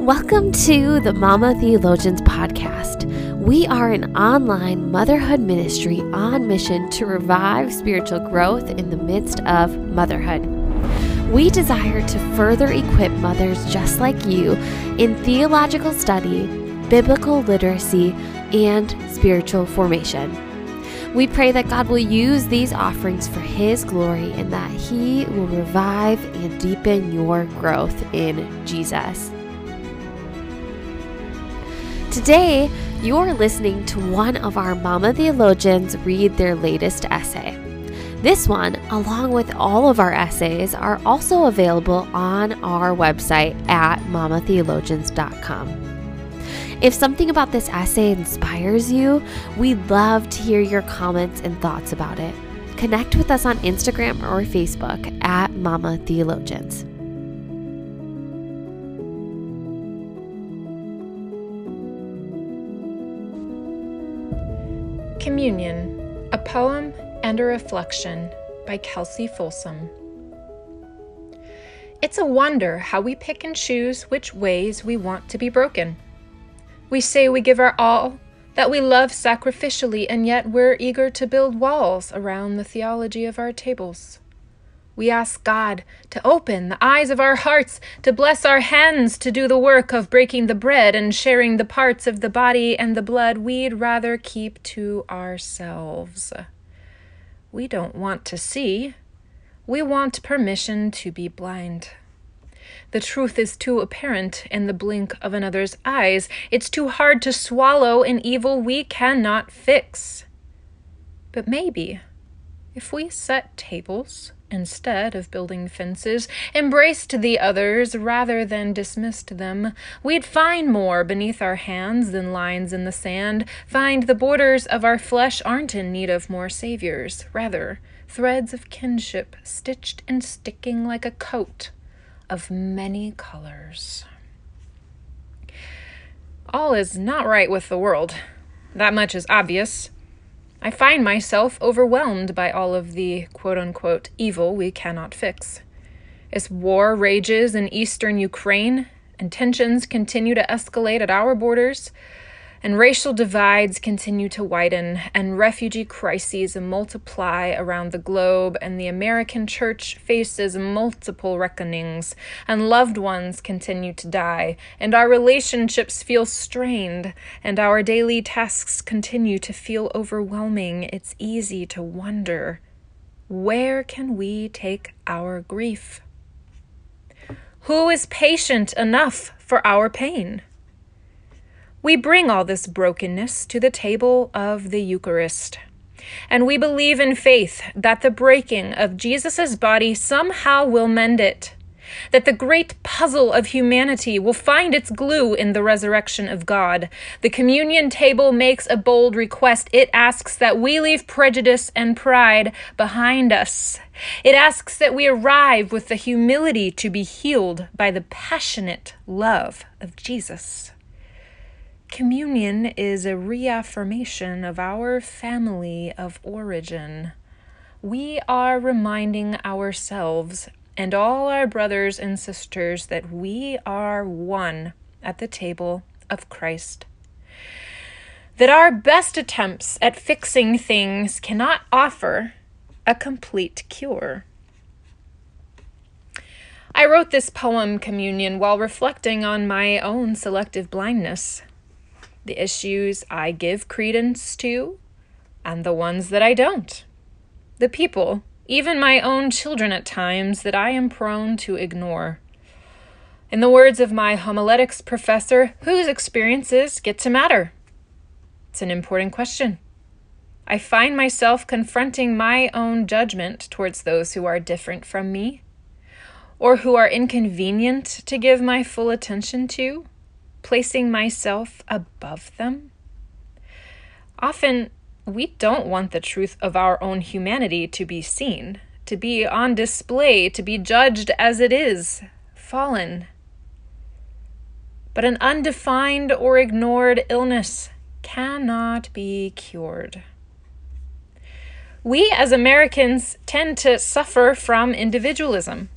Welcome to the Mama Theologians podcast. We are an online motherhood ministry on mission to revive spiritual growth in the midst of motherhood. We desire to further equip mothers just like you in theological study, biblical literacy, and spiritual formation. We pray that God will use these offerings for His glory and that He will revive and deepen your growth in Jesus. Today, you're listening to one of our Mama Theologians read their latest essay. This one, along with all of our essays, are also available on our website at mamatheologians.com. If something about this essay inspires you, we'd love to hear your comments and thoughts about it. Connect with us on Instagram or Facebook at Mama Theologians. Communion, a poem and a reflection by Kelsey Folsom. It's a wonder how we pick and choose which ways we want to be broken. We say we give our all, that we love sacrificially, and yet we're eager to build walls around the theology of our tables. We ask God to open the eyes of our hearts, to bless our hands to do the work of breaking the bread and sharing the parts of the body and the blood we'd rather keep to ourselves. We don't want to see, we want permission to be blind. The truth is too apparent in the blink of another's eyes. It's too hard to swallow an evil we cannot fix. But maybe, if we set tables instead of building fences, embraced the others rather than dismissed them, we'd find more beneath our hands than lines in the sand, find the borders of our flesh aren't in need of more saviors, rather, threads of kinship stitched and sticking like a coat of many colors. All is not right with the world. That much is obvious. I find myself overwhelmed by all of the quote unquote evil we cannot fix. As war rages in eastern Ukraine and tensions continue to escalate at our borders, and racial divides continue to widen, and refugee crises multiply around the globe, and the American church faces multiple reckonings, and loved ones continue to die, and our relationships feel strained, and our daily tasks continue to feel overwhelming, it's easy to wonder where can we take our grief? Who is patient enough for our pain? We bring all this brokenness to the table of the Eucharist. And we believe in faith that the breaking of Jesus' body somehow will mend it, that the great puzzle of humanity will find its glue in the resurrection of God. The communion table makes a bold request. It asks that we leave prejudice and pride behind us. It asks that we arrive with the humility to be healed by the passionate love of Jesus. Communion is a reaffirmation of our family of origin. We are reminding ourselves and all our brothers and sisters that we are one at the table of Christ. That our best attempts at fixing things cannot offer a complete cure. I wrote this poem, Communion, while reflecting on my own selective blindness the issues I give credence to, and the ones that I don't. The people, even my own children at times, that I am prone to ignore. In the words of my homiletics professor, whose experiences get to matter? It's an important question. I find myself confronting my own judgment towards those who are different from me, or who are inconvenient to give my full attention to placing myself above them? Often, we don't want the truth of our own humanity to be seen, to be on display, to be judged as it is, fallen. But an undefined or ignored illness cannot be cured. We as Americans tend to suffer from individualism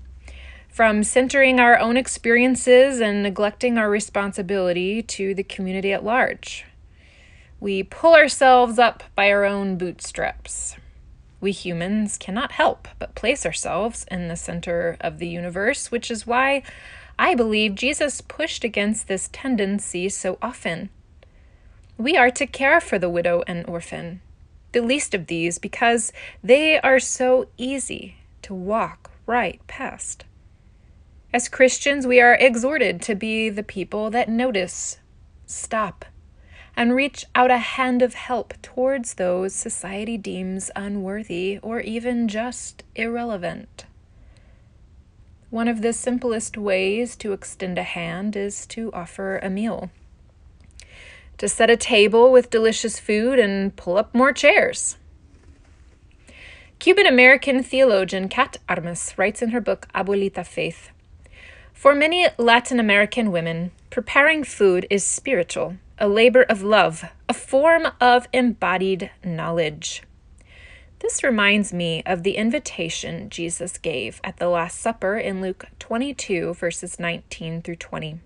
from centering our own experiences and neglecting our responsibility to the community at large. We pull ourselves up by our own bootstraps. We humans cannot help but place ourselves in the center of the universe, which is why I believe Jesus pushed against this tendency so often. We are to care for the widow and orphan, the least of these, because they are so easy to walk right past. As Christians, we are exhorted to be the people that notice, stop, and reach out a hand of help towards those society deems unworthy or even just irrelevant. One of the simplest ways to extend a hand is to offer a meal, to set a table with delicious food and pull up more chairs. Cuban American theologian Kat Armas writes in her book Abuelita Faith for many Latin American women, preparing food is spiritual, a labor of love, a form of embodied knowledge. This reminds me of the invitation Jesus gave at the Last Supper in Luke 22, verses 19 through 20.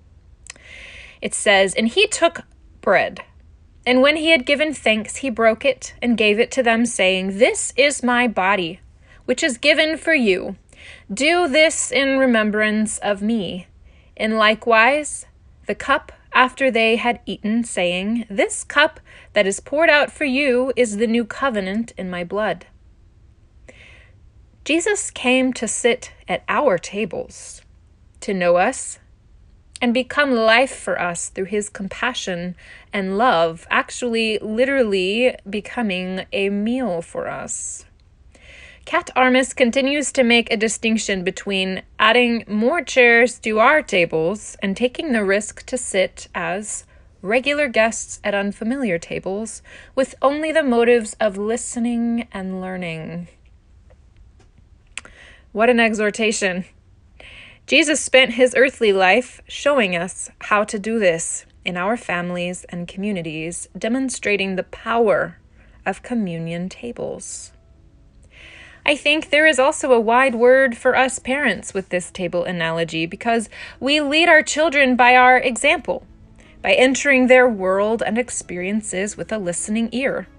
It says, And he took bread, and when he had given thanks, he broke it and gave it to them, saying, This is my body, which is given for you. Do this in remembrance of me. And likewise, the cup after they had eaten, saying, This cup that is poured out for you is the new covenant in my blood. Jesus came to sit at our tables, to know us, and become life for us through his compassion and love, actually, literally becoming a meal for us. Kat Armas continues to make a distinction between adding more chairs to our tables and taking the risk to sit as regular guests at unfamiliar tables with only the motives of listening and learning. What an exhortation! Jesus spent his earthly life showing us how to do this in our families and communities, demonstrating the power of communion tables. I think there is also a wide word for us parents with this table analogy because we lead our children by our example, by entering their world and experiences with a listening ear.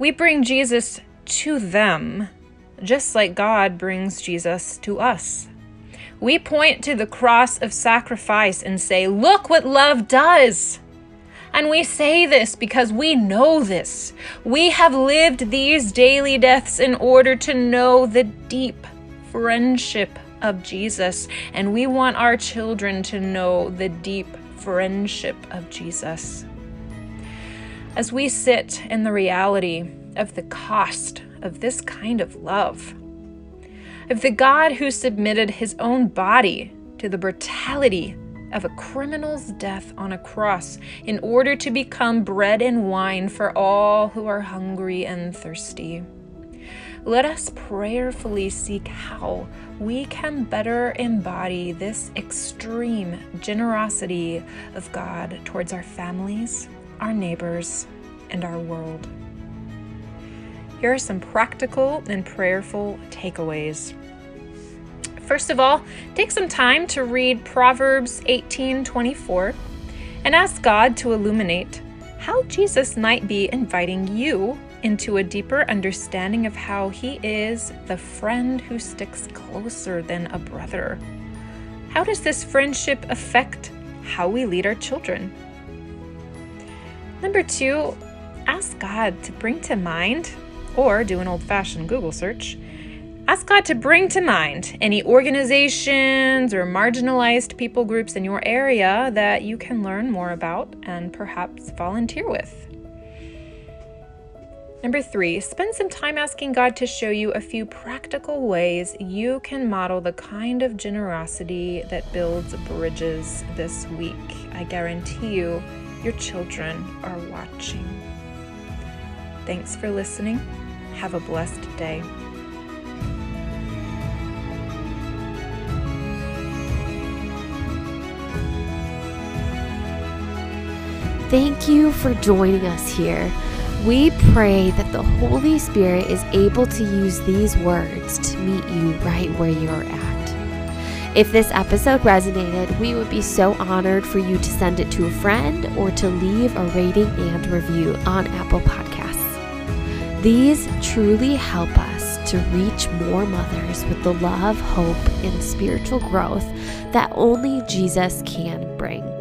We bring Jesus to them, just like God brings Jesus to us. We point to the cross of sacrifice and say, Look what love does! And we say this because we know this. We have lived these daily deaths in order to know the deep friendship of Jesus. And we want our children to know the deep friendship of Jesus. As we sit in the reality of the cost of this kind of love, of the God who submitted his own body to the brutality of a criminal's death on a cross in order to become bread and wine for all who are hungry and thirsty. Let us prayerfully seek how we can better embody this extreme generosity of God towards our families, our neighbors, and our world. Here are some practical and prayerful takeaways. First of all, take some time to read Proverbs 18:24 and ask God to illuminate how Jesus might be inviting you into a deeper understanding of how he is the friend who sticks closer than a brother. How does this friendship affect how we lead our children? Number two, ask God to bring to mind, or do an old fashioned Google search, Ask God to bring to mind any organizations or marginalized people groups in your area that you can learn more about and perhaps volunteer with. Number three, spend some time asking God to show you a few practical ways you can model the kind of generosity that builds bridges this week. I guarantee you, your children are watching. Thanks for listening. Have a blessed day. Thank you for joining us here. We pray that the Holy Spirit is able to use these words to meet you right where you're at. If this episode resonated, we would be so honored for you to send it to a friend or to leave a rating and review on Apple Podcasts. These truly help us to reach more mothers with the love, hope, and spiritual growth that only Jesus can bring.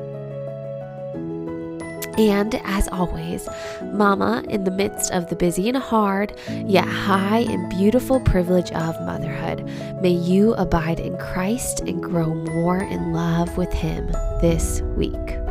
And as always, Mama, in the midst of the busy and hard, yet high and beautiful privilege of motherhood, may you abide in Christ and grow more in love with Him this week.